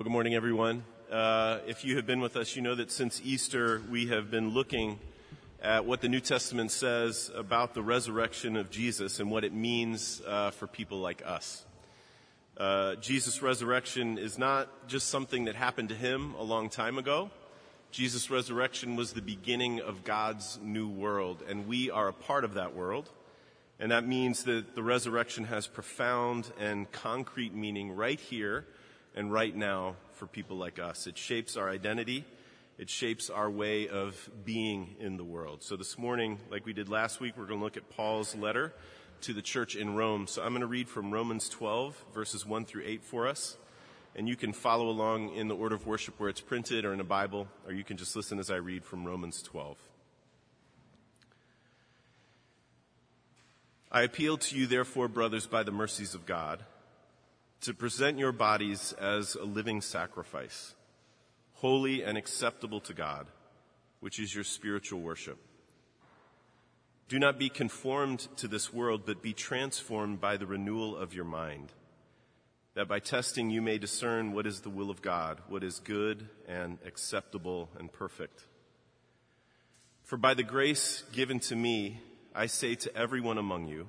Well, good morning, everyone. Uh, if you have been with us, you know that since Easter, we have been looking at what the New Testament says about the resurrection of Jesus and what it means uh, for people like us. Uh, Jesus' resurrection is not just something that happened to him a long time ago. Jesus' resurrection was the beginning of God's new world, and we are a part of that world. And that means that the resurrection has profound and concrete meaning right here and right now for people like us. It shapes our identity. It shapes our way of being in the world. So this morning, like we did last week, we're going to look at Paul's letter to the church in Rome. So I'm going to read from Romans 12, verses 1 through 8 for us. And you can follow along in the order of worship where it's printed or in a Bible, or you can just listen as I read from Romans 12. I appeal to you, therefore, brothers, by the mercies of God to present your bodies as a living sacrifice, holy and acceptable to God, which is your spiritual worship. Do not be conformed to this world, but be transformed by the renewal of your mind, that by testing you may discern what is the will of God, what is good and acceptable and perfect. For by the grace given to me, I say to everyone among you,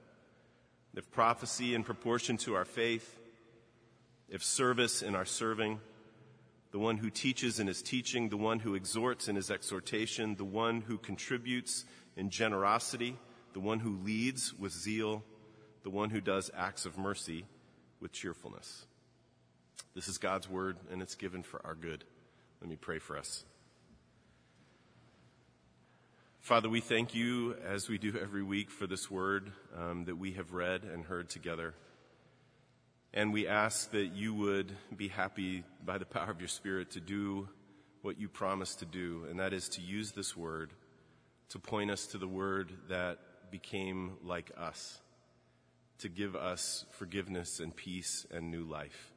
if prophecy in proportion to our faith, if service in our serving, the one who teaches in his teaching, the one who exhorts in his exhortation, the one who contributes in generosity, the one who leads with zeal, the one who does acts of mercy with cheerfulness. This is God's word, and it's given for our good. Let me pray for us. Father, we thank you, as we do every week, for this word um, that we have read and heard together. And we ask that you would be happy by the power of your Spirit to do what you promised to do, and that is to use this word to point us to the word that became like us, to give us forgiveness and peace and new life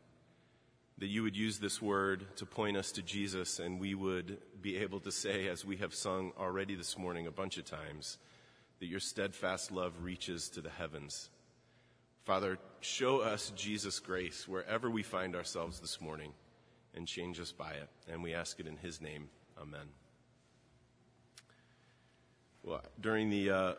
that you would use this word to point us to Jesus, and we would be able to say, as we have sung already this morning a bunch of times, that your steadfast love reaches to the heavens. Father, show us Jesus' grace wherever we find ourselves this morning and change us by it. And we ask it in his name. Amen. Well, during the uh,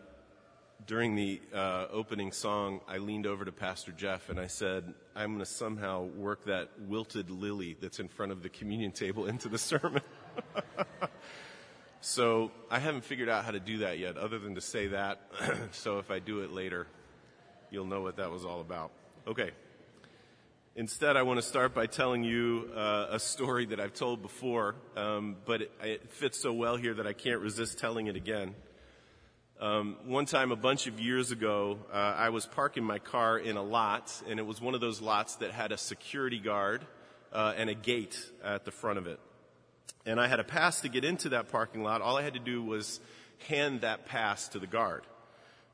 during the uh, opening song, I leaned over to Pastor Jeff and I said, I'm going to somehow work that wilted lily that's in front of the communion table into the sermon. so I haven't figured out how to do that yet, other than to say that. so if I do it later, you'll know what that was all about. Okay. Instead, I want to start by telling you uh, a story that I've told before, um, but it, it fits so well here that I can't resist telling it again. Um, one time, a bunch of years ago, uh, I was parking my car in a lot, and it was one of those lots that had a security guard uh, and a gate at the front of it. And I had a pass to get into that parking lot. All I had to do was hand that pass to the guard.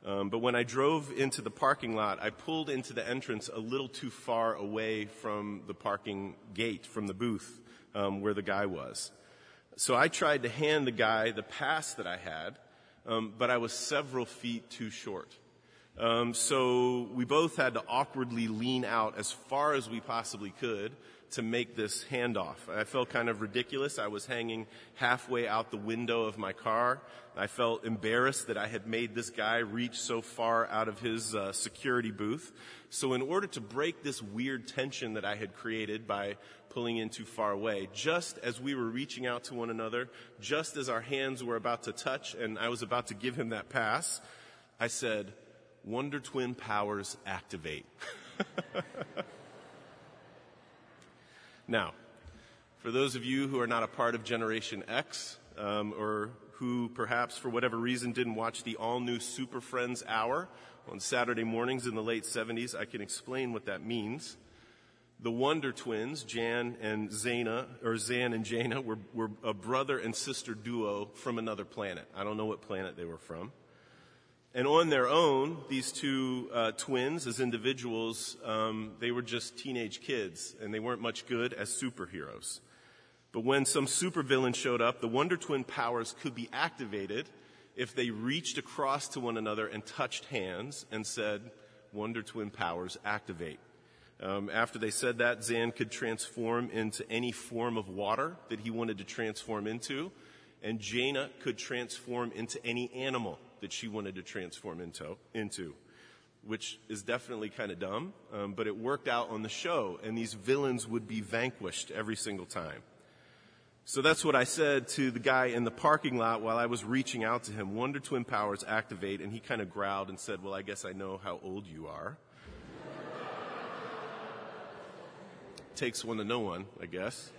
Um, but when I drove into the parking lot, I pulled into the entrance a little too far away from the parking gate, from the booth um, where the guy was. So I tried to hand the guy the pass that I had um, but I was several feet too short. Um, so we both had to awkwardly lean out as far as we possibly could to make this handoff. I felt kind of ridiculous. I was hanging halfway out the window of my car. I felt embarrassed that I had made this guy reach so far out of his uh, security booth. So in order to break this weird tension that I had created by pulling in too far away, just as we were reaching out to one another, just as our hands were about to touch and I was about to give him that pass, I said, Wonder Twin powers activate. Now, for those of you who are not a part of Generation X, um, or who perhaps for whatever reason didn't watch the all new Super Friends Hour on Saturday mornings in the late 70s, I can explain what that means. The Wonder Twins, Jan and Zana, or Zan and Jayna, were, were a brother and sister duo from another planet. I don't know what planet they were from. And on their own, these two uh, twins, as individuals, um, they were just teenage kids, and they weren't much good as superheroes. But when some supervillain showed up, the Wonder Twin powers could be activated if they reached across to one another and touched hands and said, Wonder Twin powers activate. Um, after they said that, Zan could transform into any form of water that he wanted to transform into, and Jayna could transform into any animal that she wanted to transform into, into which is definitely kind of dumb, um, but it worked out on the show, and these villains would be vanquished every single time. So that's what I said to the guy in the parking lot while I was reaching out to him. Wonder Twin Powers activate, and he kind of growled and said, Well, I guess I know how old you are. Takes one to know one, I guess.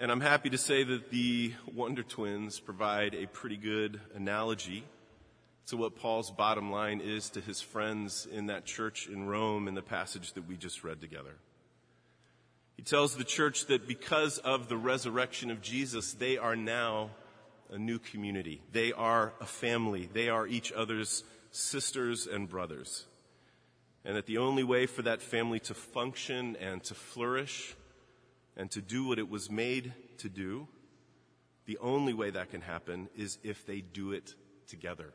And I'm happy to say that the Wonder Twins provide a pretty good analogy to what Paul's bottom line is to his friends in that church in Rome in the passage that we just read together. He tells the church that because of the resurrection of Jesus, they are now a new community. They are a family. They are each other's sisters and brothers. And that the only way for that family to function and to flourish and to do what it was made to do, the only way that can happen is if they do it together.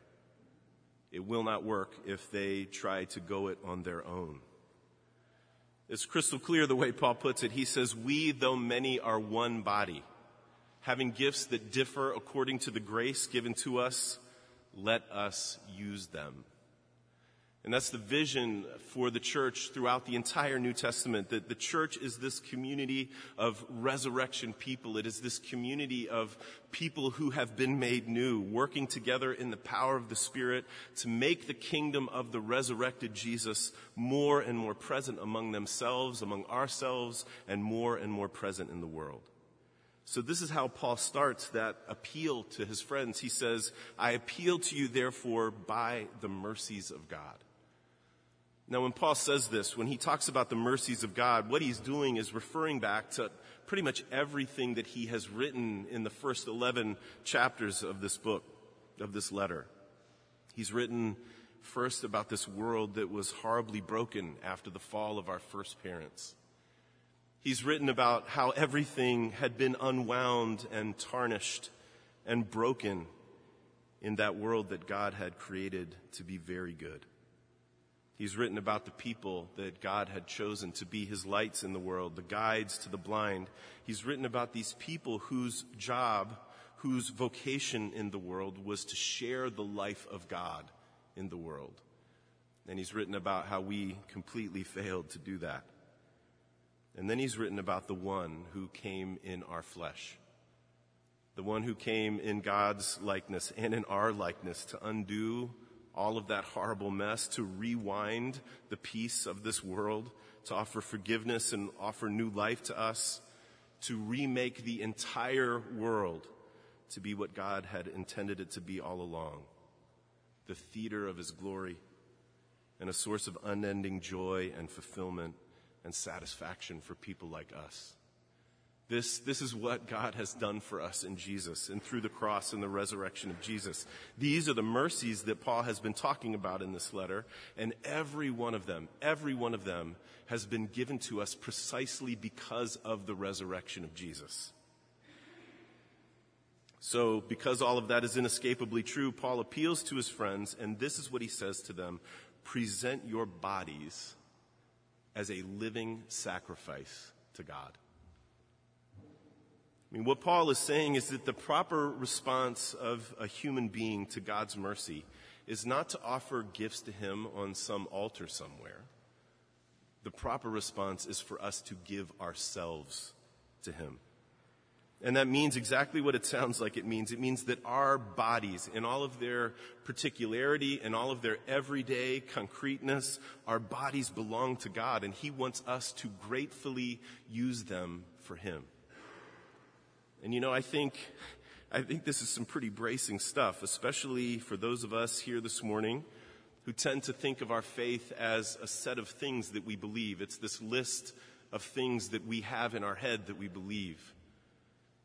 It will not work if they try to go it on their own. It's crystal clear the way Paul puts it. He says, We, though many, are one body, having gifts that differ according to the grace given to us, let us use them. And that's the vision for the church throughout the entire New Testament, that the church is this community of resurrection people. It is this community of people who have been made new, working together in the power of the Spirit to make the kingdom of the resurrected Jesus more and more present among themselves, among ourselves, and more and more present in the world. So this is how Paul starts that appeal to his friends. He says, I appeal to you therefore by the mercies of God. Now, when Paul says this, when he talks about the mercies of God, what he's doing is referring back to pretty much everything that he has written in the first 11 chapters of this book, of this letter. He's written first about this world that was horribly broken after the fall of our first parents. He's written about how everything had been unwound and tarnished and broken in that world that God had created to be very good. He's written about the people that God had chosen to be his lights in the world, the guides to the blind. He's written about these people whose job, whose vocation in the world was to share the life of God in the world. And he's written about how we completely failed to do that. And then he's written about the one who came in our flesh. The one who came in God's likeness and in our likeness to undo all of that horrible mess, to rewind the peace of this world, to offer forgiveness and offer new life to us, to remake the entire world to be what God had intended it to be all along the theater of His glory and a source of unending joy and fulfillment and satisfaction for people like us. This, this is what God has done for us in Jesus and through the cross and the resurrection of Jesus. These are the mercies that Paul has been talking about in this letter, and every one of them, every one of them has been given to us precisely because of the resurrection of Jesus. So, because all of that is inescapably true, Paul appeals to his friends, and this is what he says to them present your bodies as a living sacrifice to God. I mean, what Paul is saying is that the proper response of a human being to God's mercy is not to offer gifts to Him on some altar somewhere. The proper response is for us to give ourselves to Him. And that means exactly what it sounds like it means. It means that our bodies, in all of their particularity and all of their everyday concreteness, our bodies belong to God, and He wants us to gratefully use them for Him. And you know, I think, I think this is some pretty bracing stuff, especially for those of us here this morning who tend to think of our faith as a set of things that we believe. It's this list of things that we have in our head that we believe.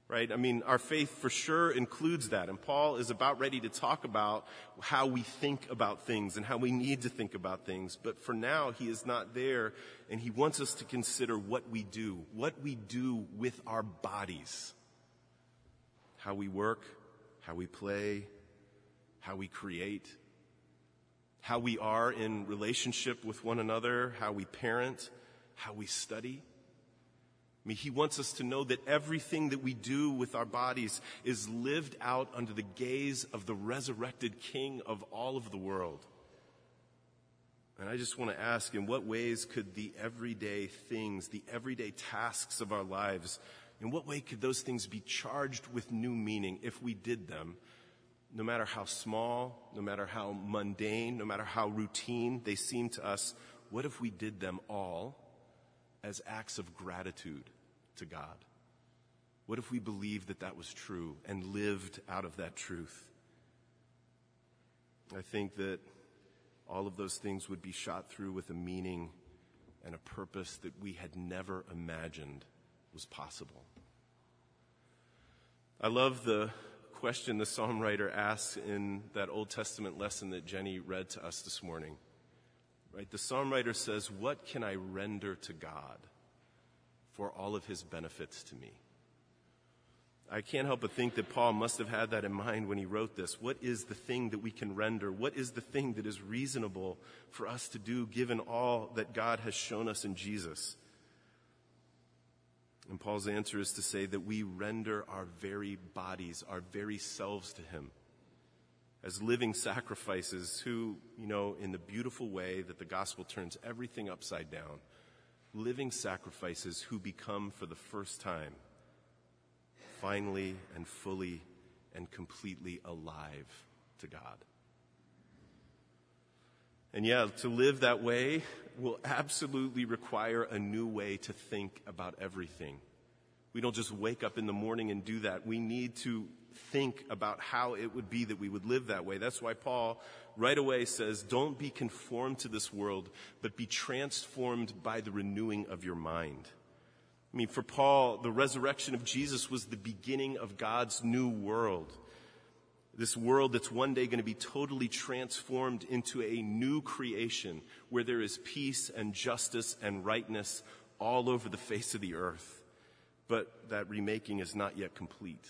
Right? I mean, our faith for sure includes that. And Paul is about ready to talk about how we think about things and how we need to think about things. But for now, he is not there. And he wants us to consider what we do, what we do with our bodies, how we work, how we play, how we create, how we are in relationship with one another, how we parent, how we study. I mean, he wants us to know that everything that we do with our bodies is lived out under the gaze of the resurrected King of all of the world. And I just want to ask, in what ways could the everyday things, the everyday tasks of our lives, in what way could those things be charged with new meaning if we did them, no matter how small, no matter how mundane, no matter how routine they seem to us? What if we did them all as acts of gratitude to God? What if we believed that that was true and lived out of that truth? I think that all of those things would be shot through with a meaning and a purpose that we had never imagined was possible. I love the question the psalm writer asks in that Old Testament lesson that Jenny read to us this morning. Right? The psalm writer says, What can I render to God for all of his benefits to me? I can't help but think that Paul must have had that in mind when he wrote this. What is the thing that we can render? What is the thing that is reasonable for us to do given all that God has shown us in Jesus? And Paul's answer is to say that we render our very bodies, our very selves to him as living sacrifices who, you know, in the beautiful way that the gospel turns everything upside down, living sacrifices who become for the first time finally and fully and completely alive to God. And yeah, to live that way will absolutely require a new way to think about everything. We don't just wake up in the morning and do that. We need to think about how it would be that we would live that way. That's why Paul right away says, don't be conformed to this world, but be transformed by the renewing of your mind. I mean, for Paul, the resurrection of Jesus was the beginning of God's new world. This world that's one day going to be totally transformed into a new creation where there is peace and justice and rightness all over the face of the earth. But that remaking is not yet complete.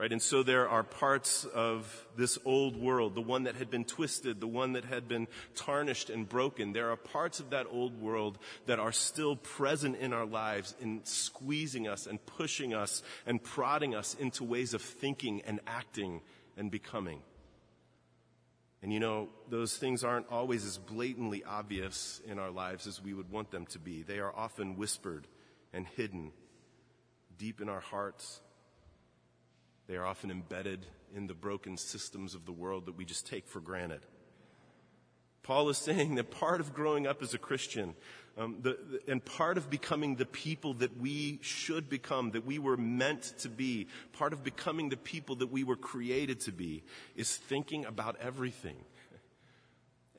Right? And so there are parts of this old world, the one that had been twisted, the one that had been tarnished and broken. There are parts of that old world that are still present in our lives in squeezing us and pushing us and prodding us into ways of thinking and acting and becoming. And you know, those things aren't always as blatantly obvious in our lives as we would want them to be. They are often whispered and hidden deep in our hearts they are often embedded in the broken systems of the world that we just take for granted. Paul is saying that part of growing up as a Christian, um, the, the, and part of becoming the people that we should become, that we were meant to be, part of becoming the people that we were created to be, is thinking about everything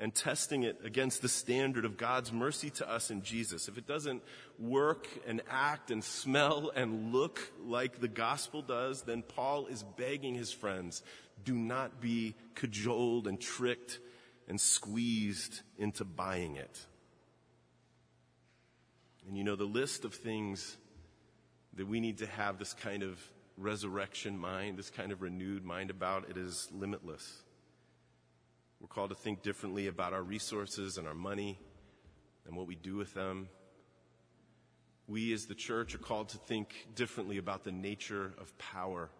and testing it against the standard of God's mercy to us in Jesus. If it doesn't work and act and smell and look like the gospel does, then Paul is begging his friends, do not be cajoled and tricked and squeezed into buying it. And you know, the list of things that we need to have this kind of resurrection mind, this kind of renewed mind about, it is limitless. We're called to think differently about our resources and our money and what we do with them. We as the church are called to think differently about the nature of power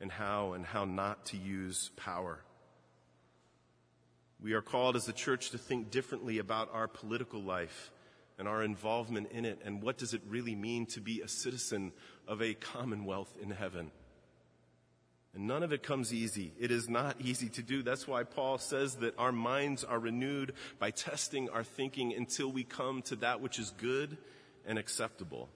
and how and how not to use power. We are called as a church to think differently about our political life and our involvement in it and what does it really mean to be a citizen of a commonwealth in heaven. And none of it comes easy. It is not easy to do. That's why Paul says that our minds are renewed by testing our thinking until we come to that which is good and acceptable.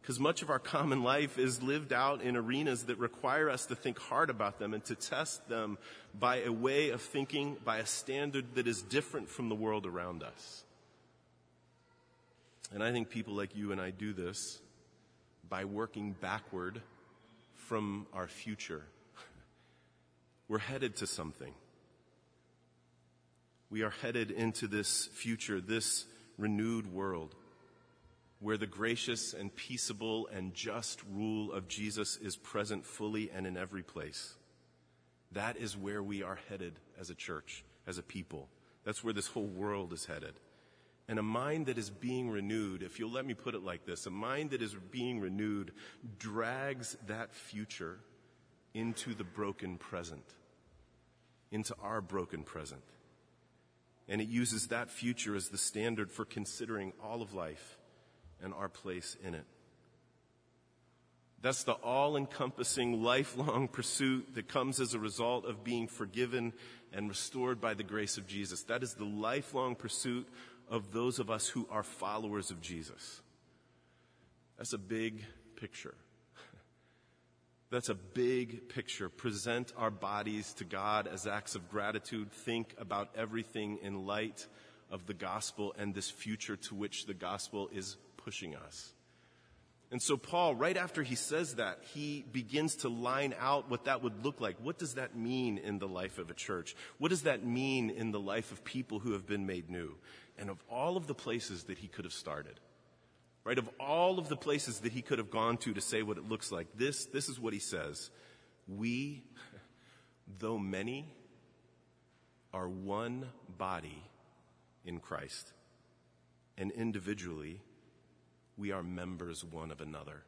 Because much of our common life is lived out in arenas that require us to think hard about them and to test them by a way of thinking, by a standard that is different from the world around us. And I think people like you and I do this by working backward from our future. We're headed to something. We are headed into this future, this renewed world where the gracious and peaceable and just rule of Jesus is present fully and in every place. That is where we are headed as a church, as a people. That's where this whole world is headed. And a mind that is being renewed, if you'll let me put it like this, a mind that is being renewed drags that future into the broken present, into our broken present. And it uses that future as the standard for considering all of life and our place in it. That's the all encompassing, lifelong pursuit that comes as a result of being forgiven and restored by the grace of Jesus. That is the lifelong pursuit of those of us who are followers of Jesus. That's a big picture. That's a big picture. Present our bodies to God as acts of gratitude. Think about everything in light of the gospel and this future to which the gospel is pushing us. And so, Paul, right after he says that, he begins to line out what that would look like. What does that mean in the life of a church? What does that mean in the life of people who have been made new? And of all of the places that he could have started, right, of all of the places that he could have gone to to say what it looks like, this, this is what he says. We, though many, are one body in Christ. And individually, we are members one of another.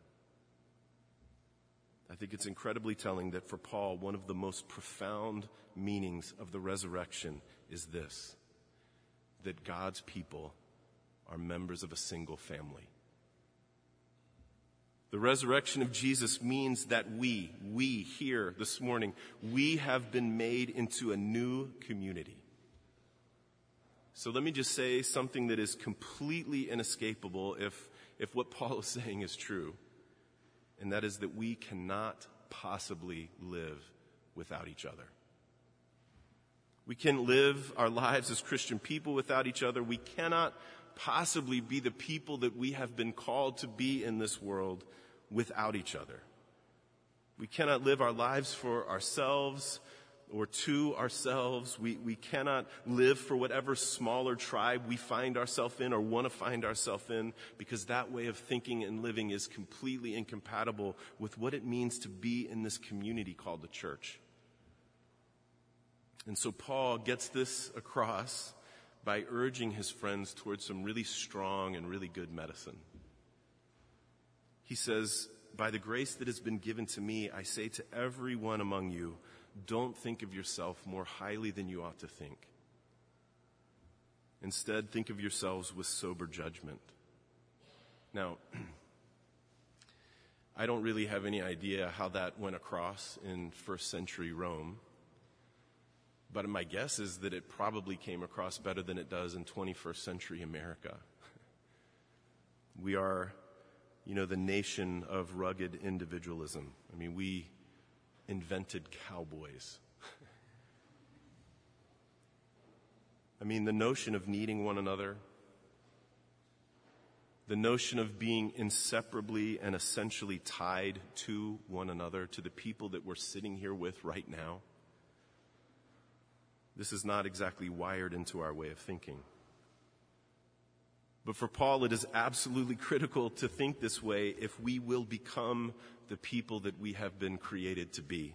I think it's incredibly telling that for Paul, one of the most profound meanings of the resurrection is this that God's people are members of a single family. The resurrection of Jesus means that we, we here this morning, we have been made into a new community. So let me just say something that is completely inescapable if if what Paul is saying is true, and that is that we cannot possibly live without each other. We can't live our lives as Christian people without each other. We cannot possibly be the people that we have been called to be in this world without each other. We cannot live our lives for ourselves or to ourselves. We, we cannot live for whatever smaller tribe we find ourselves in or want to find ourselves in because that way of thinking and living is completely incompatible with what it means to be in this community called the church. And so Paul gets this across by urging his friends towards some really strong and really good medicine. He says, By the grace that has been given to me, I say to everyone among you, don't think of yourself more highly than you ought to think. Instead, think of yourselves with sober judgment. Now, I don't really have any idea how that went across in first century Rome, but my guess is that it probably came across better than it does in 21st century America. we are, you know, the nation of rugged individualism. I mean, we invented cowboys. I mean, the notion of needing one another, the notion of being inseparably and essentially tied to one another, to the people that we're sitting here with right now. This is not exactly wired into our way of thinking. But for Paul, it is absolutely critical to think this way if we will become the people that we have been created to be.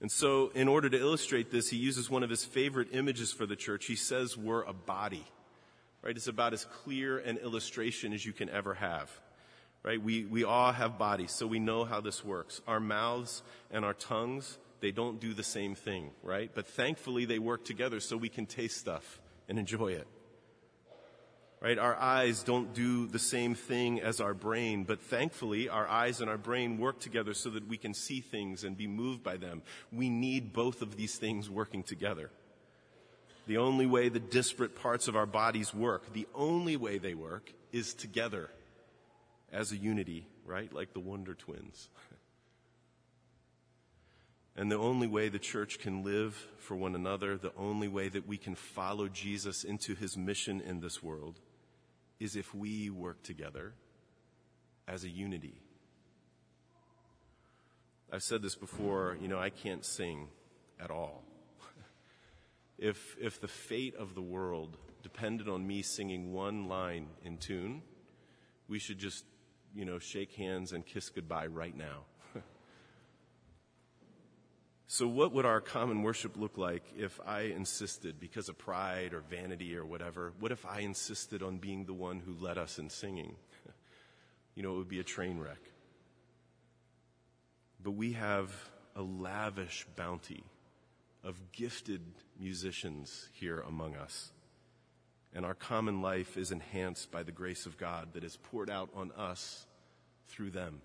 And so, in order to illustrate this, he uses one of his favorite images for the church. He says we're a body. Right? It's about as clear an illustration as you can ever have. Right? We, we all have bodies, so we know how this works. Our mouths and our tongues, they don't do the same thing, right? But thankfully they work together so we can taste stuff and enjoy it right? Our eyes don't do the same thing as our brain, but thankfully our eyes and our brain work together so that we can see things and be moved by them. We need both of these things working together. The only way the disparate parts of our bodies work, the only way they work is together. as a unity, right? Like the Wonder Twins. And the only way the church can live for one another, the only way that we can follow Jesus into his mission in this world, is if we work together as a unity. I've said this before, you know, I can't sing at all. if, if the fate of the world depended on me singing one line in tune, we should just, you know, shake hands and kiss goodbye right now. So, what would our common worship look like if I insisted, because of pride or vanity or whatever, what if I insisted on being the one who led us in singing? You know, it would be a train wreck. But we have a lavish bounty of gifted musicians here among us. And our common life is enhanced by the grace of God that is poured out on us through them.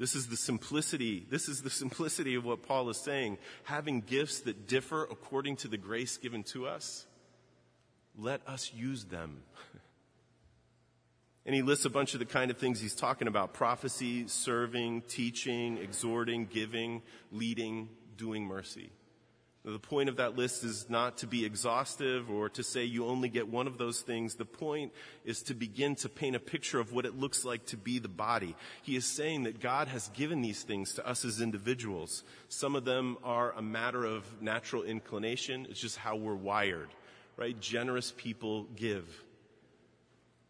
This is the simplicity. This is the simplicity of what Paul is saying. Having gifts that differ according to the grace given to us, let us use them. And he lists a bunch of the kind of things he's talking about prophecy, serving, teaching, exhorting, giving, leading, doing mercy. The point of that list is not to be exhaustive or to say you only get one of those things. The point is to begin to paint a picture of what it looks like to be the body. He is saying that God has given these things to us as individuals. Some of them are a matter of natural inclination. It's just how we're wired, right? Generous people give.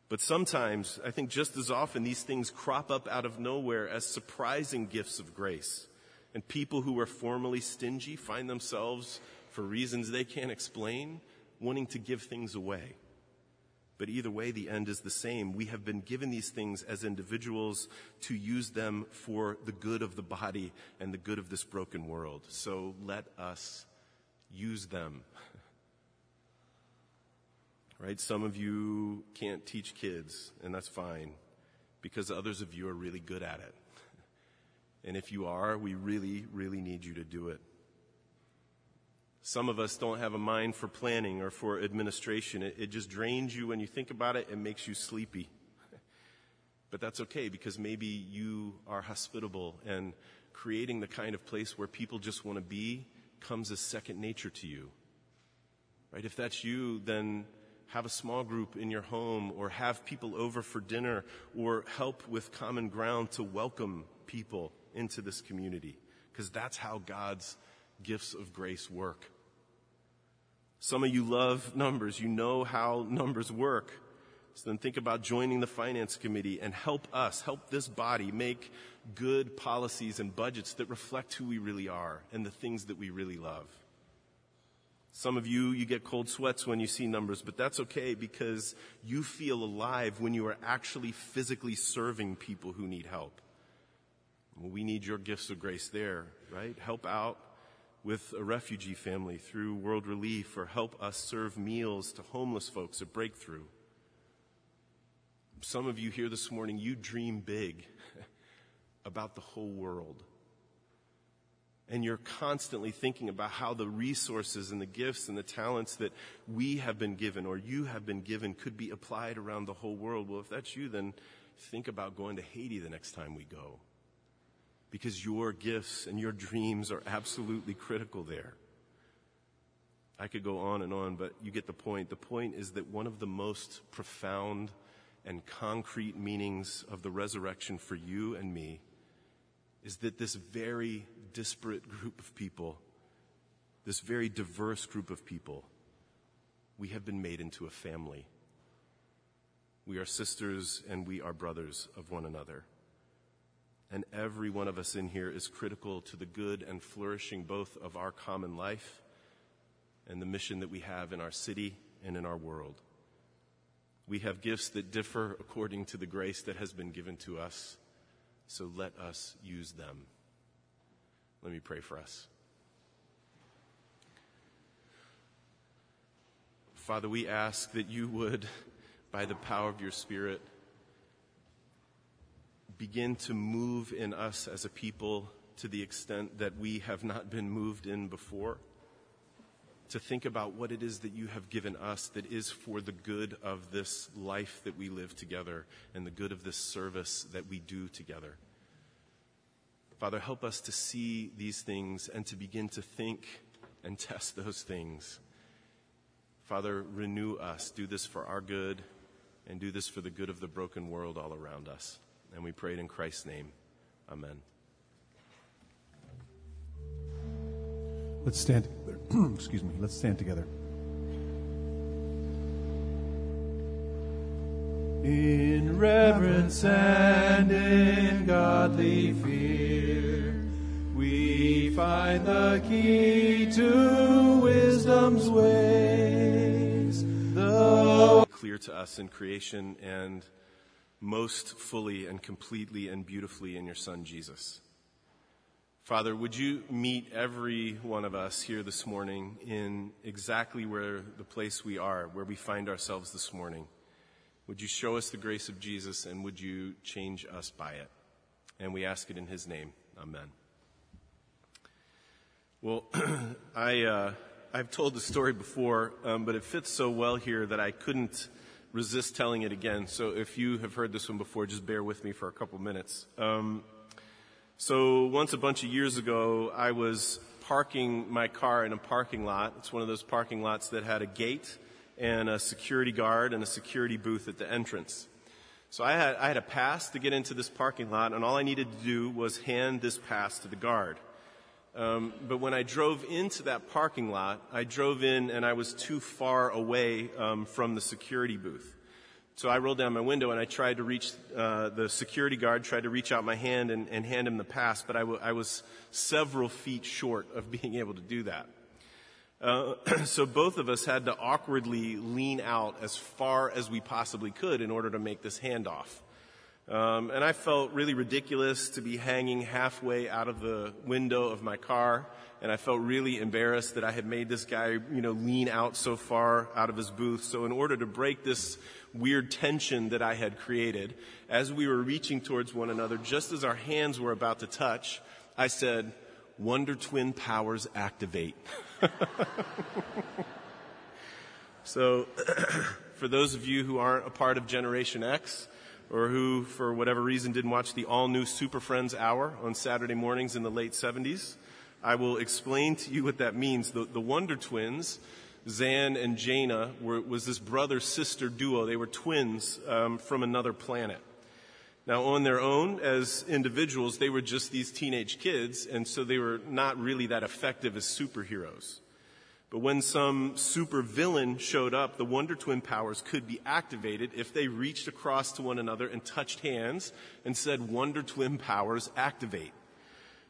But sometimes, I think just as often, these things crop up out of nowhere as surprising gifts of grace. And people who were formerly stingy find themselves, for reasons they can't explain, wanting to give things away. But either way, the end is the same. We have been given these things as individuals to use them for the good of the body and the good of this broken world. So let us use them. right? Some of you can't teach kids, and that's fine, because others of you are really good at it. And if you are, we really, really need you to do it. Some of us don't have a mind for planning or for administration. It, it, just drains you when you think about it and makes you sleepy. But that's okay because maybe you are hospitable and creating the kind of place where people just want to be comes as second nature to you. Right? If that's you, then have a small group in your home or have people over for dinner or help with common ground to welcome people into this community because that's how God's gifts of grace work. Some of you love numbers. You know how numbers work. So then think about joining the finance committee and help us, help this body make good policies and budgets that reflect who we really are and the things that we really love. Some of you, you get cold sweats when you see numbers, but that's okay because you feel alive when you are actually physically serving people who need help. We need your gifts of grace there, right? Help out with a refugee family through World Relief or help us serve meals to homeless folks at Breakthrough. Some of you here this morning, you dream big about the whole world. And you're constantly thinking about how the resources and the gifts and the talents that we have been given or you have been given could be applied around the whole world. Well, if that's you, then think about going to Haiti the next time we go because your gifts and your dreams are absolutely critical there. I could go on and on, but you get the point. The point is that one of the most profound and concrete meanings of the resurrection for you and me is that this very disparate group of people, this very diverse group of people, we have been made into a family. We are sisters and we are brothers of one another and every one of us in here is critical to the good and flourishing both of our common life and the mission that we have in our city and in our world. We have gifts that differ according to the grace that has been given to us, so let us use them. Let me pray for us. Father, we ask that you would, by the power of your Spirit, begin to move in us as a people to the extent that we have not been moved in before. to think about what it is that you have given us that is for the good of this life that we live together and the good of this service that we do together. Father, help us to see these things and to begin to think and test those things. Father, renew us. Do this for our good and do this for the good of the broken world all around us. And we pray it in Christ's name. Amen. Let's stand. Excuse me. Let's stand together. In reverence and in godly fear, we find the key to wisdom's ways. The clear to us in creation and most fully and completely and beautifully in your Son, Jesus. Father, would you meet every one of us here this morning in exactly where the place we are, where we find ourselves this morning? Would you show us the grace of Jesus and would you change us by it? And we ask it in his name. Amen. Well, I, uh, I've told the story before, um, but it fits so well here that I couldn't resist telling it again. So if you have heard this one before, just bear with me for a couple minutes. Um, so once a bunch of years ago, I was parking my car in a parking lot. It's one of those parking lots that had a gate and a security guard and a security booth at the entrance. So I had, I had a pass to get into this parking lot, and all I needed to do was hand this pass to the guard. Um, but when I drove into that parking lot, I drove in and I was too far away um, from the security booth. So I rolled down my window and I tried to reach uh, the security guard, tried to reach out my hand and, and hand him the pass, but I, w- I was several feet short of being able to do that. Uh, so both of us had to awkwardly lean out as far as we possibly could in order to make this handoff. Um, and I felt really ridiculous to be hanging halfway out of the window of my car and I felt really embarrassed that I had made this guy, you know, lean out so far out of his booth. So in order to break this weird tension that I had created, as we were reaching towards one another, just as our hands were about to touch, I said, Wonder Twin powers activate. so, for those of you who aren't a part of Generation X, or who, for whatever reason, didn't watch the all new Super Friends Hour on Saturday mornings in the late 70s, I will explain to you what that means. The, the Wonder Twins, Zan and Jayna, were, was this brother sister duo. They were twins um, from another planet. Now, on their own, as individuals, they were just these teenage kids, and so they were not really that effective as superheroes. But when some super villain showed up, the Wonder Twin powers could be activated if they reached across to one another and touched hands and said, Wonder Twin powers activate.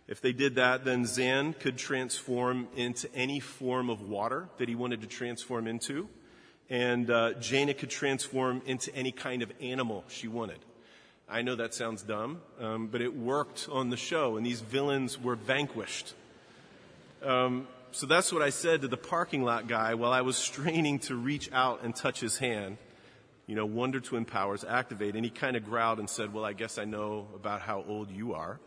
If they did that, then Zan could transform into any form of water that he wanted to transform into. And uh, Jayna could transform into any kind of animal she wanted. I know that sounds dumb, um, but it worked on the show, and these villains were vanquished. Um, so that's what I said to the parking lot guy while I was straining to reach out and touch his hand. You know, Wonder Twin powers activate, and he kind of growled and said, Well, I guess I know about how old you are.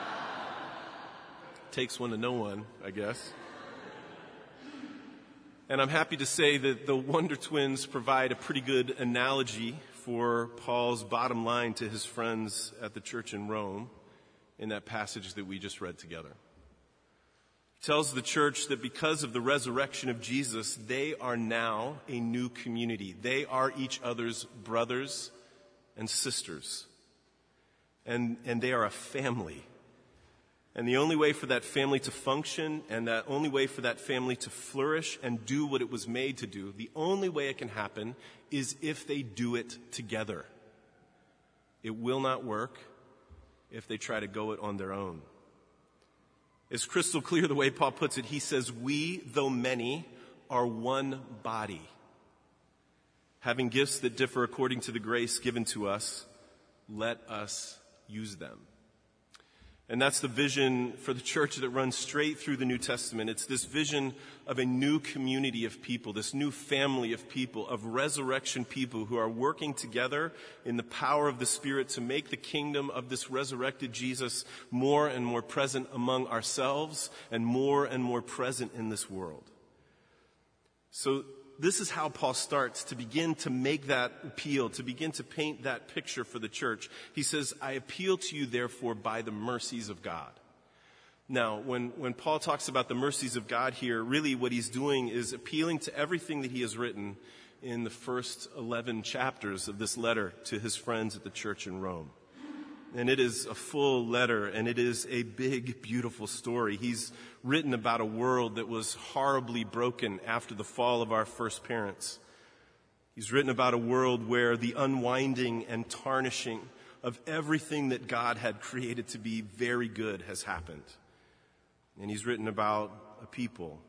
Takes one to know one, I guess. And I'm happy to say that the Wonder Twins provide a pretty good analogy for Paul's bottom line to his friends at the church in Rome in that passage that we just read together. Tells the church that because of the resurrection of Jesus, they are now a new community. They are each other's brothers and sisters. And, and they are a family. And the only way for that family to function and the only way for that family to flourish and do what it was made to do, the only way it can happen is if they do it together. It will not work if they try to go it on their own. It's crystal clear the way Paul puts it. He says, We, though many, are one body, having gifts that differ according to the grace given to us, let us use them. And that's the vision for the church that runs straight through the New Testament. It's this vision of a new community of people, this new family of people, of resurrection people who are working together in the power of the Spirit to make the kingdom of this resurrected Jesus more and more present among ourselves and more and more present in this world. So this is how Paul starts to begin to make that appeal, to begin to paint that picture for the church. He says, I appeal to you, therefore, by the mercies of God. Now, when, when Paul talks about the mercies of God here, really what he's doing is appealing to everything that he has written in the first 11 chapters of this letter to his friends at the church in Rome. And it is a full letter and it is a big, beautiful story. He's written about a world that was horribly broken after the fall of our first parents. He's written about a world where the unwinding and tarnishing of everything that God had created to be very good has happened. And he's written about a people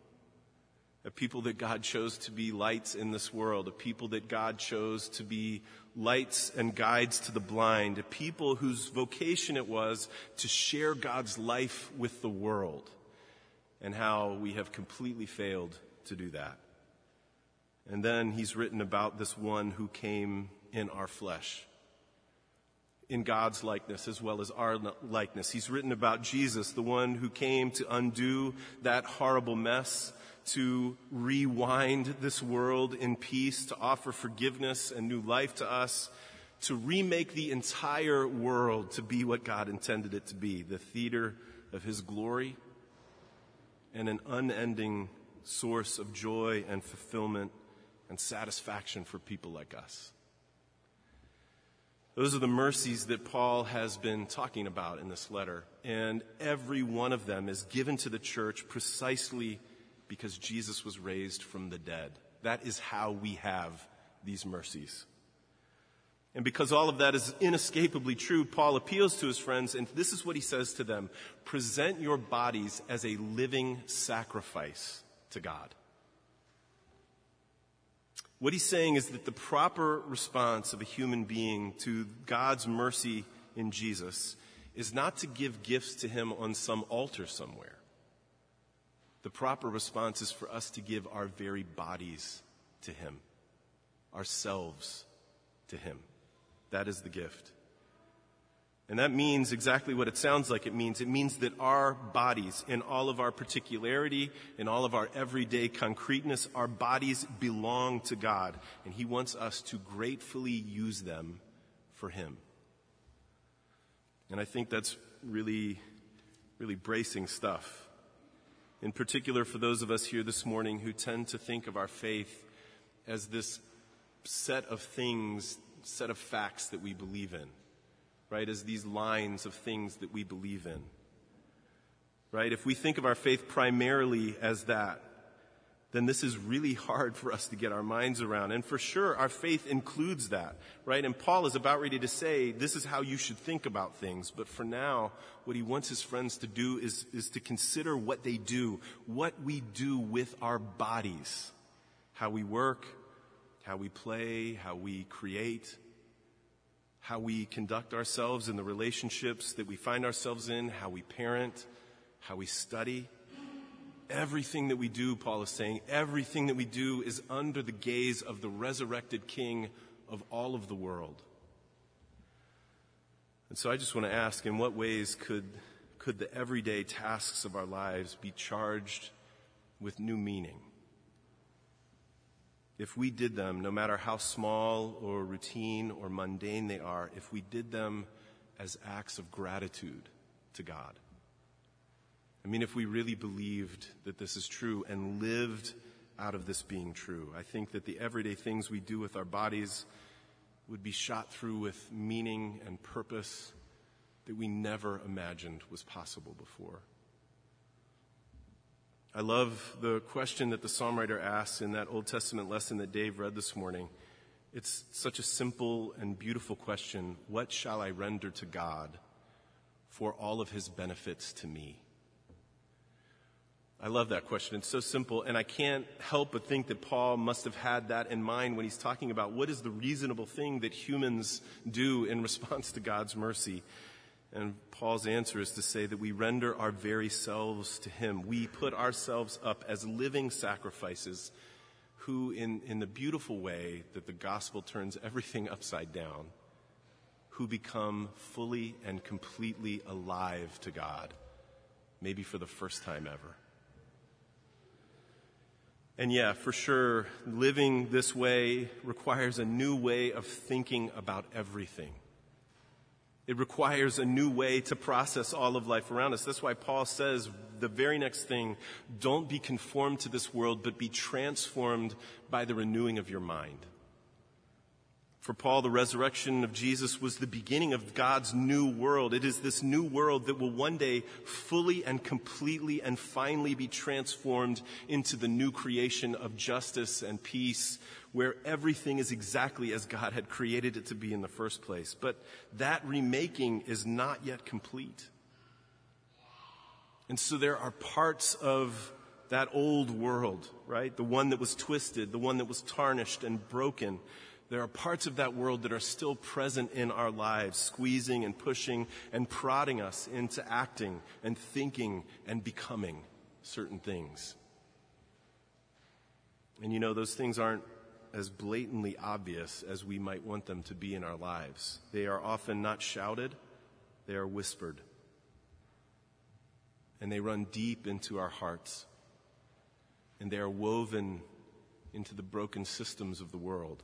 a people that God chose to be lights in this world, a people that God chose to be lights and guides to the blind, a people whose vocation it was to share God's life with the world, and how we have completely failed to do that. And then he's written about this one who came in our flesh, in God's likeness as well as our likeness. He's written about Jesus, the one who came to undo that horrible mess to rewind this world in peace, to offer forgiveness and new life to us, to remake the entire world to be what God intended it to be the theater of His glory and an unending source of joy and fulfillment and satisfaction for people like us. Those are the mercies that Paul has been talking about in this letter. And every one of them is given to the church precisely because Jesus was raised from the dead. That is how we have these mercies. And because all of that is inescapably true, Paul appeals to his friends, and this is what he says to them present your bodies as a living sacrifice to God. What he's saying is that the proper response of a human being to God's mercy in Jesus is not to give gifts to him on some altar somewhere. The proper response is for us to give our very bodies to Him, ourselves to Him. That is the gift. And that means exactly what it sounds like it means. It means that our bodies, in all of our particularity, in all of our everyday concreteness, our bodies belong to God. And He wants us to gratefully use them for Him. And I think that's really, really bracing stuff in particular for those of us here this morning who tend to think of our faith as this set of things, set of facts that we believe in, right? As these lines of things that we believe in, right? If we think of our faith primarily as that, then this is really hard for us to get our minds around. And for sure, our faith includes that, right? And Paul is about ready to say, this is how you should think about things. But for now, what he wants his friends to do is, is to consider what they do, what we do with our bodies, how we work, how we play, how we create, how we conduct ourselves in the relationships that we find ourselves in, how we parent, how we study. Everything that we do, Paul is saying, everything that we do is under the gaze of the resurrected King of all of the world. And so I just want to ask in what ways could, could the everyday tasks of our lives be charged with new meaning? If we did them, no matter how small or routine or mundane they are, if we did them as acts of gratitude to God. I mean, if we really believed that this is true and lived out of this being true, I think that the everyday things we do with our bodies would be shot through with meaning and purpose that we never imagined was possible before. I love the question that the psalm writer asks in that Old Testament lesson that Dave read this morning. It's such a simple and beautiful question. What shall I render to God for all of his benefits to me? I love that question. It's so simple, and I can't help but think that Paul must have had that in mind when he's talking about what is the reasonable thing that humans do in response to God's mercy. And Paul's answer is to say that we render our very selves to Him. We put ourselves up as living sacrifices who, in, in the beautiful way that the gospel turns everything upside down, who become fully and completely alive to God, maybe for the first time ever. And yeah, for sure, living this way requires a new way of thinking about everything. It requires a new way to process all of life around us. That's why Paul says the very next thing, don't be conformed to this world, but be transformed by the renewing of your mind. For Paul, the resurrection of Jesus was the beginning of God's new world. It is this new world that will one day fully and completely and finally be transformed into the new creation of justice and peace, where everything is exactly as God had created it to be in the first place. But that remaking is not yet complete. And so there are parts of that old world, right? The one that was twisted, the one that was tarnished and broken there are parts of that world that are still present in our lives, squeezing and pushing and prodding us into acting and thinking and becoming certain things. And you know, those things aren't as blatantly obvious as we might want them to be in our lives. They are often not shouted, they are whispered. And they run deep into our hearts. And they are woven into the broken systems of the world.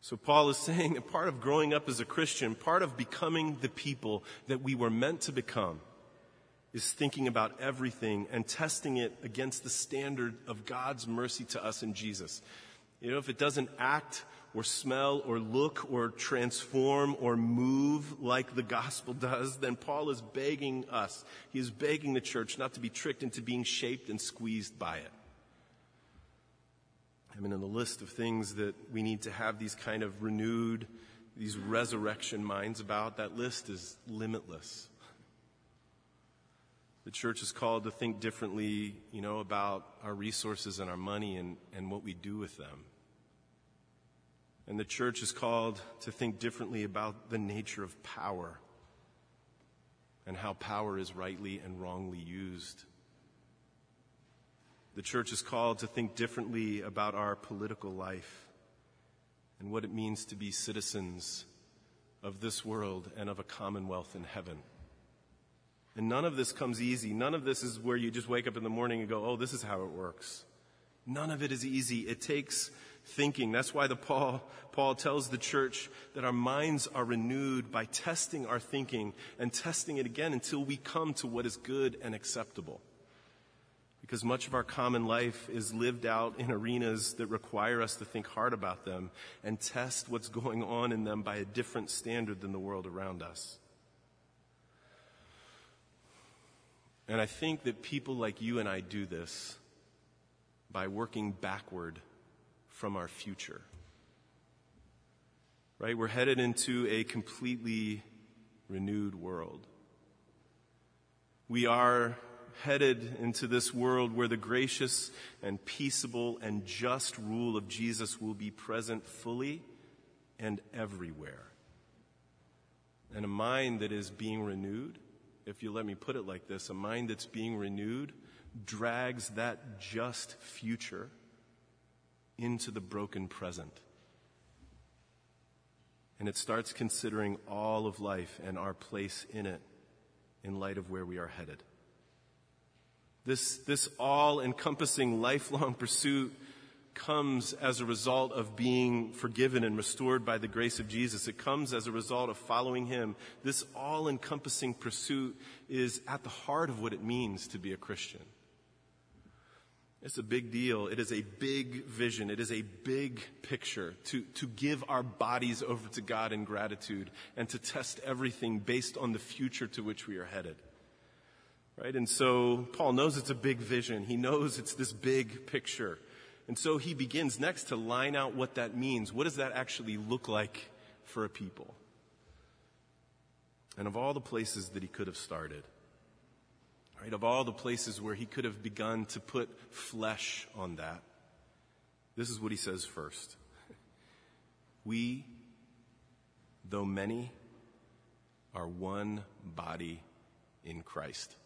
So Paul is saying that part of growing up as a Christian, part of becoming the people that we were meant to become, is thinking about everything and testing it against the standard of God's mercy to us in Jesus. You know, if it doesn't act or smell or look or transform or move like the gospel does, then Paul is begging us, he is begging the church not to be tricked into being shaped and squeezed by it. I mean, in the list of things that we need to have these kind of renewed, these resurrection minds about, that list is limitless. The church is called to think differently, you know, about our resources and our money and, and what we do with them. And the church is called to think differently about the nature of power and how power is rightly and wrongly used. The church is called to think differently about our political life and what it means to be citizens of this world and of a commonwealth in heaven. And none of this comes easy. None of this is where you just wake up in the morning and go, oh, this is how it works. None of it is easy. It takes thinking. That's why the Paul, Paul tells the church that our minds are renewed by testing our thinking and testing it again until we come to what is good and acceptable because much of our common life is lived out in arenas that require us to think hard about them and test what's going on in them by a different standard than the world around us. And I think that people like you and I do this by working backward from our future. Right? We're headed into a completely renewed world. We are headed into this world where the gracious and peaceable and just rule of Jesus will be present fully and everywhere. And a mind that is being renewed, if you let me put it like this, a mind that's being renewed drags that just future into the broken present. And it starts considering all of life and our place in it in light of where we are headed. This, this all encompassing lifelong pursuit comes as a result of being forgiven and restored by the grace of Jesus. It comes as a result of following Him. This all encompassing pursuit is at the heart of what it means to be a Christian. It's a big deal. It is a big vision. It is a big picture to, to give our bodies over to God in gratitude and to test everything based on the future to which we are headed. Right? And so Paul knows it's a big vision. He knows it's this big picture. And so he begins next to line out what that means. What does that actually look like for a people? And of all the places that he could have started, right, of all the places where he could have begun to put flesh on that, this is what he says first. We, though many, are one body in Christ.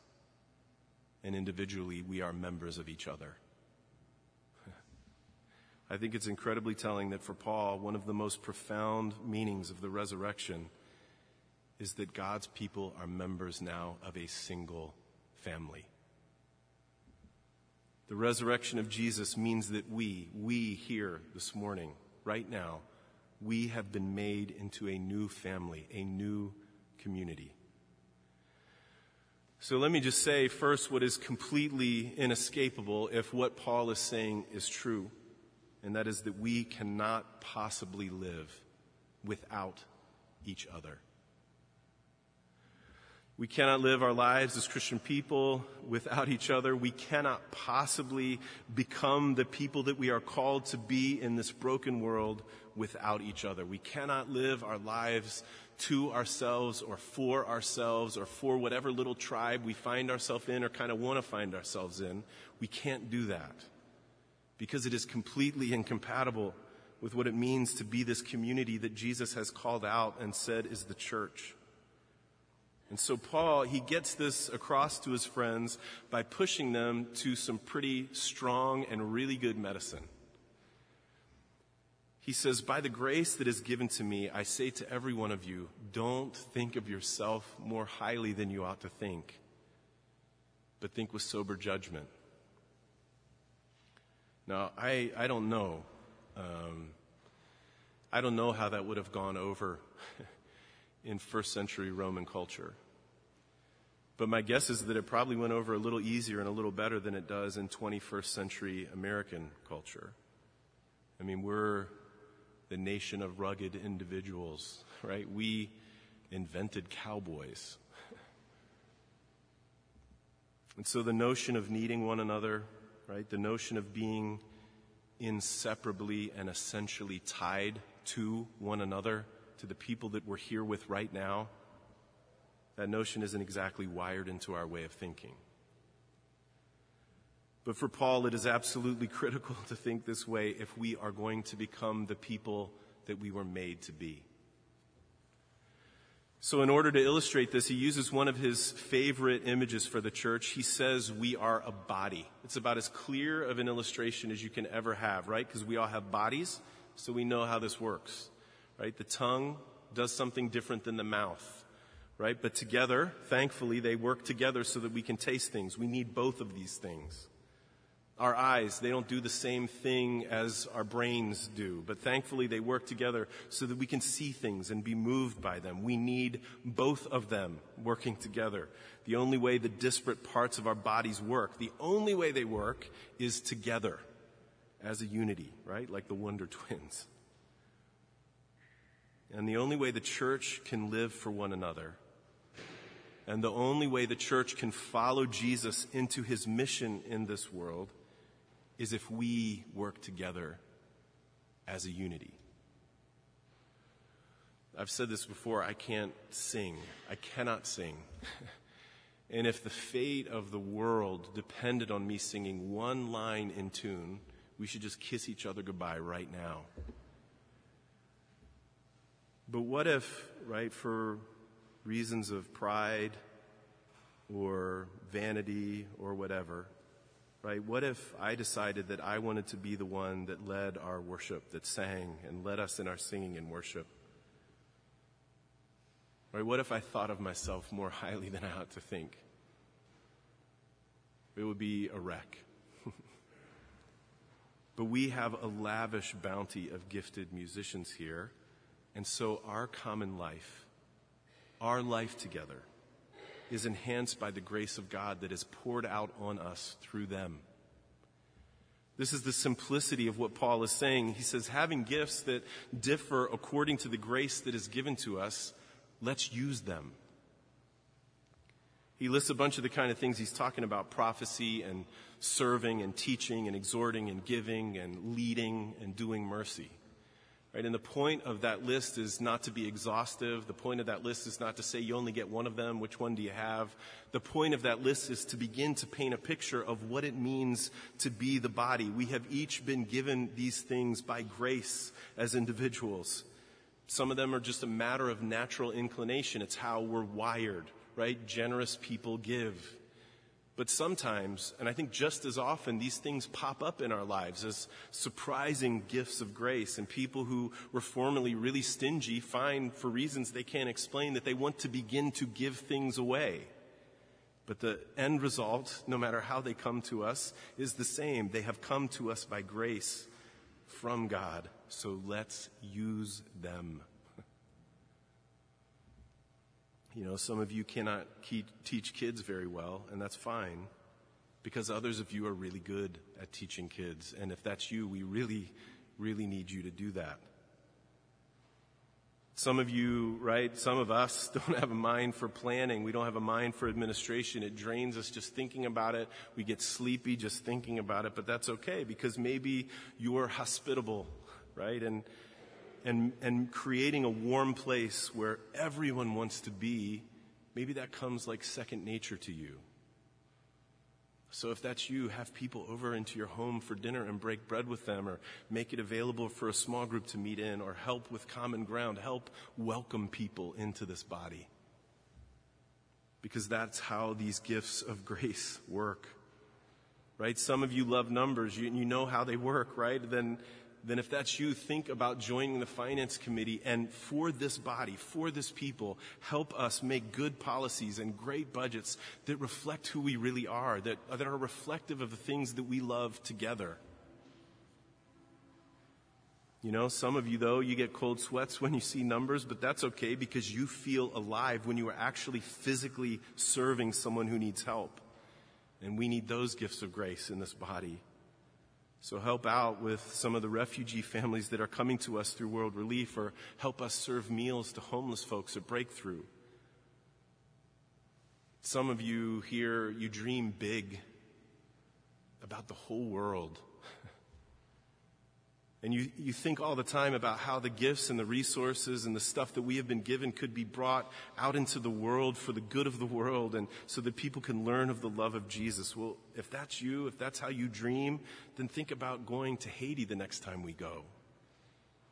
And individually, we are members of each other. I think it's incredibly telling that for Paul, one of the most profound meanings of the resurrection is that God's people are members now of a single family. The resurrection of Jesus means that we, we here this morning, right now, we have been made into a new family, a new community. So let me just say first what is completely inescapable if what Paul is saying is true, and that is that we cannot possibly live without each other. We cannot live our lives as Christian people without each other. We cannot possibly become the people that we are called to be in this broken world without each other. We cannot live our lives to ourselves or for ourselves or for whatever little tribe we find ourselves in or kind of want to find ourselves in. We can't do that because it is completely incompatible with what it means to be this community that Jesus has called out and said is the church. And so Paul, he gets this across to his friends by pushing them to some pretty strong and really good medicine. He says, By the grace that is given to me, I say to every one of you, don't think of yourself more highly than you ought to think, but think with sober judgment. Now, I, I don't know. Um, I don't know how that would have gone over in first century Roman culture. But my guess is that it probably went over a little easier and a little better than it does in 21st century American culture. I mean, we're the nation of rugged individuals, right? We invented cowboys. and so the notion of needing one another, right? The notion of being inseparably and essentially tied to one another to the people that we're here with right now, that notion isn't exactly wired into our way of thinking. But for Paul, it is absolutely critical to think this way if we are going to become the people that we were made to be. So, in order to illustrate this, he uses one of his favorite images for the church. He says we are a body. It's about as clear of an illustration as you can ever have, right? Because we all have bodies, so we know how this works right? The tongue does something different than the mouth, right? But together, thankfully, they work together so that we can taste things. We need both of these things. Our eyes, they don't do the same thing as our brains do, but thankfully they work together so that we can see things and be moved by them. We need both of them working together. The only way the disparate parts of our bodies work, the only way they work is together as a unity, right? Like the Wonder Twins. And the only way the church can live for one another, and the only way the church can follow Jesus into his mission in this world, is if we work together as a unity. I've said this before, I can't sing. I cannot sing. and if the fate of the world depended on me singing one line in tune, we should just kiss each other goodbye right now. But what if, right, for reasons of pride or vanity or whatever, right, what if I decided that I wanted to be the one that led our worship, that sang and led us in our singing and worship? Right, what if I thought of myself more highly than I ought to think? It would be a wreck. but we have a lavish bounty of gifted musicians here and so our common life, our life together, is enhanced by the grace of God that is poured out on us through them. This is the simplicity of what Paul is saying. He says, having gifts that differ according to the grace that is given to us, let's use them. He lists a bunch of the kind of things he's talking about prophecy and serving and teaching and exhorting and giving and leading and doing mercy. Right? And the point of that list is not to be exhaustive. The point of that list is not to say you only get one of them. Which one do you have? The point of that list is to begin to paint a picture of what it means to be the body. We have each been given these things by grace as individuals. Some of them are just a matter of natural inclination. It's how we're wired, right? Generous people give. But sometimes, and I think just as often, these things pop up in our lives as surprising gifts of grace. And people who were formerly really stingy find, for reasons they can't explain, that they want to begin to give things away. But the end result, no matter how they come to us, is the same. They have come to us by grace from God. So let's use them. You know, some of you cannot teach kids very well, and that's fine because others of you are really good at teaching kids. And if that's you, we really, really need you to do that. Some of you, right, some of us don't have a mind for planning. We don't have a mind for administration. It drains us just thinking about it. We get sleepy just thinking about it, but that's okay because maybe you're hospitable, right? And and, and creating a warm place where everyone wants to be, maybe that comes like second nature to you. So if that's you, have people over into your home for dinner and break bread with them, or make it available for a small group to meet in, or help with common ground. Help welcome people into this body. Because that's how these gifts of grace work. Right? Some of you love numbers. You, you know how they work, right? Then then if that's you, think about joining the finance committee and for this body, for this people, help us make good policies and great budgets that reflect who we really are, that, that are reflective of the things that we love together. You know, some of you though, you get cold sweats when you see numbers, but that's okay because you feel alive when you are actually physically serving someone who needs help. And we need those gifts of grace in this body. So help out with some of the refugee families that are coming to us through World Relief or help us serve meals to homeless folks at Breakthrough. Some of you here, you dream big about the whole world. And you, you think all the time about how the gifts and the resources and the stuff that we have been given could be brought out into the world for the good of the world and so that people can learn of the love of Jesus. Well, if that's you, if that's how you dream, then think about going to Haiti the next time we go.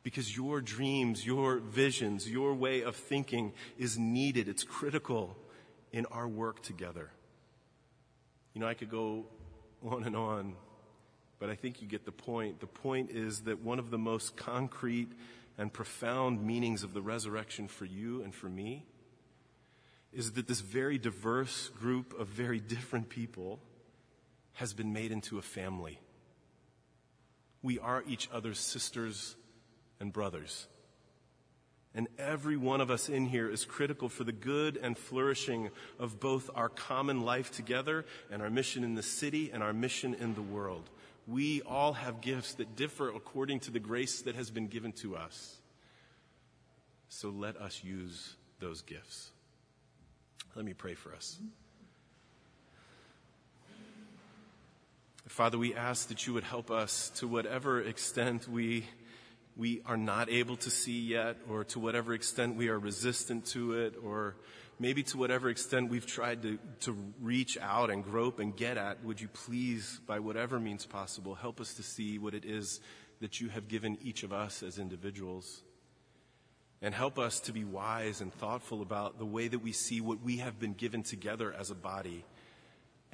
Because your dreams, your visions, your way of thinking is needed. It's critical in our work together. You know, I could go on and on but I think you get the point. The point is that one of the most concrete and profound meanings of the resurrection for you and for me is that this very diverse group of very different people has been made into a family. We are each other's sisters and brothers. And every one of us in here is critical for the good and flourishing of both our common life together and our mission in the city and our mission in the world we all have gifts that differ according to the grace that has been given to us. So let us use those gifts. Let me pray for us. Father, we ask that you would help us to whatever extent we, we are not able to see yet, or to whatever extent we are resistant to it, or maybe to whatever extent we've tried to, to reach out and grope and get at, would you please, by whatever means possible, help us to see what it is that you have given each of us as individuals? And help us to be wise and thoughtful about the way that we see what we have been given together as a body.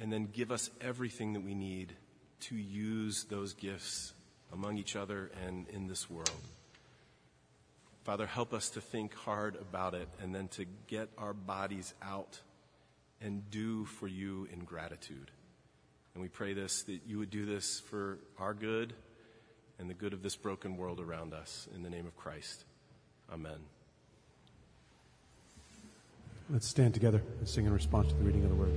And then give us everything that we need to use those gifts among each other and in this world. Father, help us to think hard about it and then to get our bodies out and do for you in gratitude. And we pray this, that you would do this for our good and the good of this broken world around us. In the name of Christ. Amen. Let's stand together and sing in response to the reading of the word.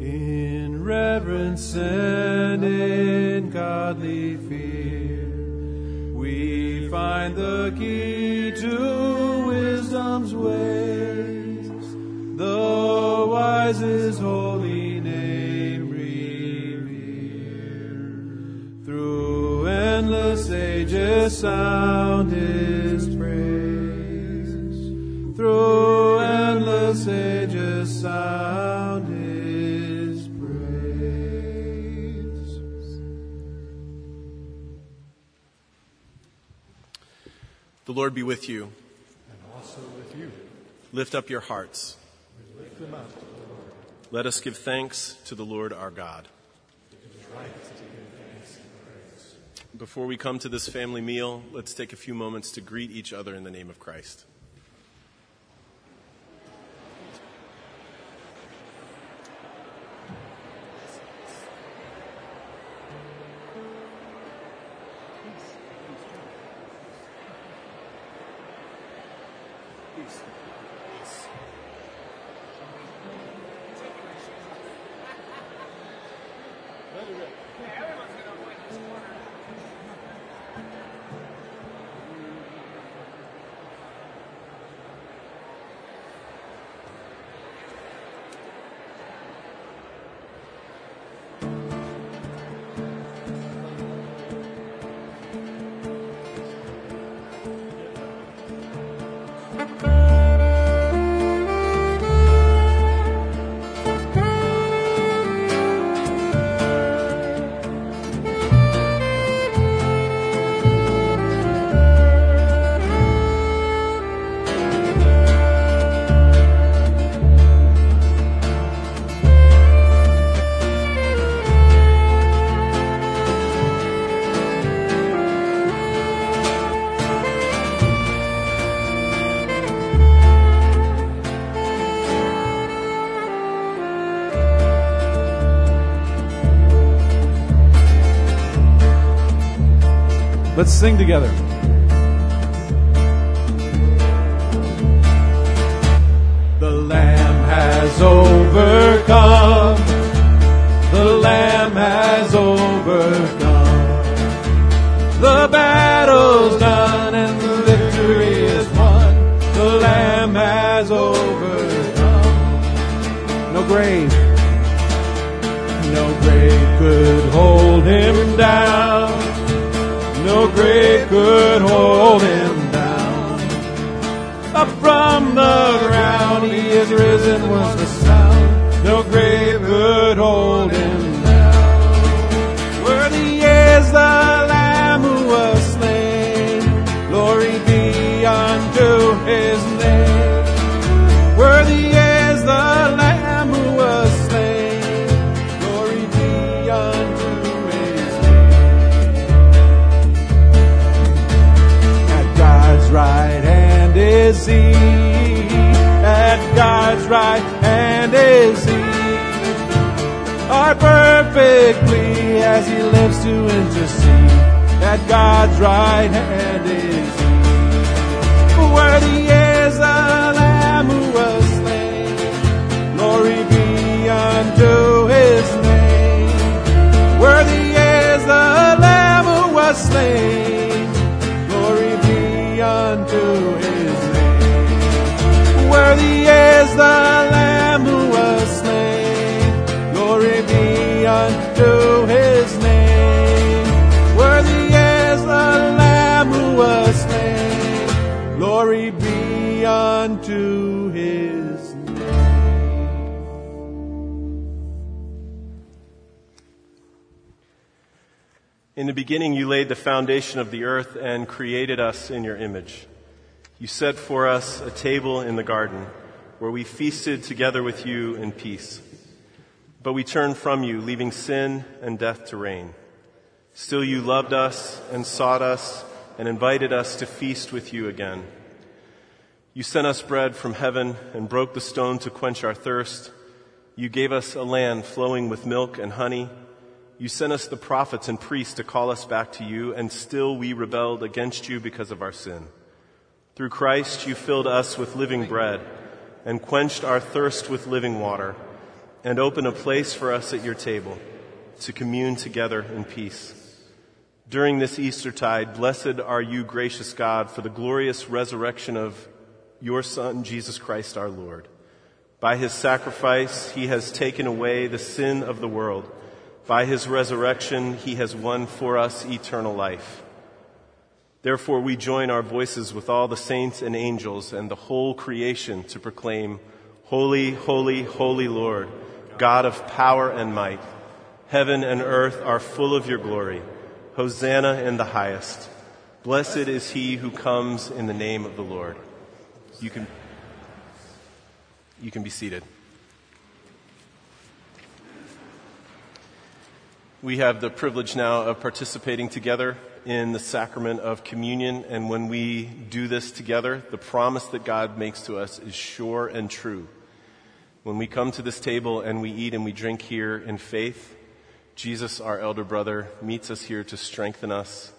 In reverence and in godly fear, we find the key to wisdom's ways. The wisest holy name revere. Through endless ages sound his praise. Through endless ages sound Lord be with you. And also with you. Lift up your hearts. Lift them up Lord. Let us give thanks to the Lord our God. Right to give thanks and praise. Before we come to this family meal, let's take a few moments to greet each other in the name of Christ. Thanks. Let's sing together. The Lamb has overcome. The Lamb has overcome. The battle's done and the victory is won. The Lamb has overcome. No grave, no grave could hold him down. No grave could hold him down. Up from the ground, he is risen was he. Are perfectly as he lives to intercede. At God's right hand is he. Worthy is the Lamb who was slain. Glory be unto his name. Worthy is the Lamb who was slain. Glory be unto his name. Worthy is the beginning, you laid the foundation of the earth and created us in your image. You set for us a table in the garden where we feasted together with you in peace. But we turned from you, leaving sin and death to reign. Still, you loved us and sought us and invited us to feast with you again. You sent us bread from heaven and broke the stone to quench our thirst. You gave us a land flowing with milk and honey. You sent us the prophets and priests to call us back to you, and still we rebelled against you because of our sin. Through Christ, you filled us with living bread and quenched our thirst with living water and opened a place for us at your table to commune together in peace. During this Eastertide, blessed are you, gracious God, for the glorious resurrection of your Son, Jesus Christ our Lord. By his sacrifice, he has taken away the sin of the world. By his resurrection, he has won for us eternal life. Therefore, we join our voices with all the saints and angels and the whole creation to proclaim, Holy, holy, holy Lord, God of power and might. Heaven and earth are full of your glory. Hosanna in the highest. Blessed is he who comes in the name of the Lord. You can, you can be seated. We have the privilege now of participating together in the sacrament of communion. And when we do this together, the promise that God makes to us is sure and true. When we come to this table and we eat and we drink here in faith, Jesus, our elder brother, meets us here to strengthen us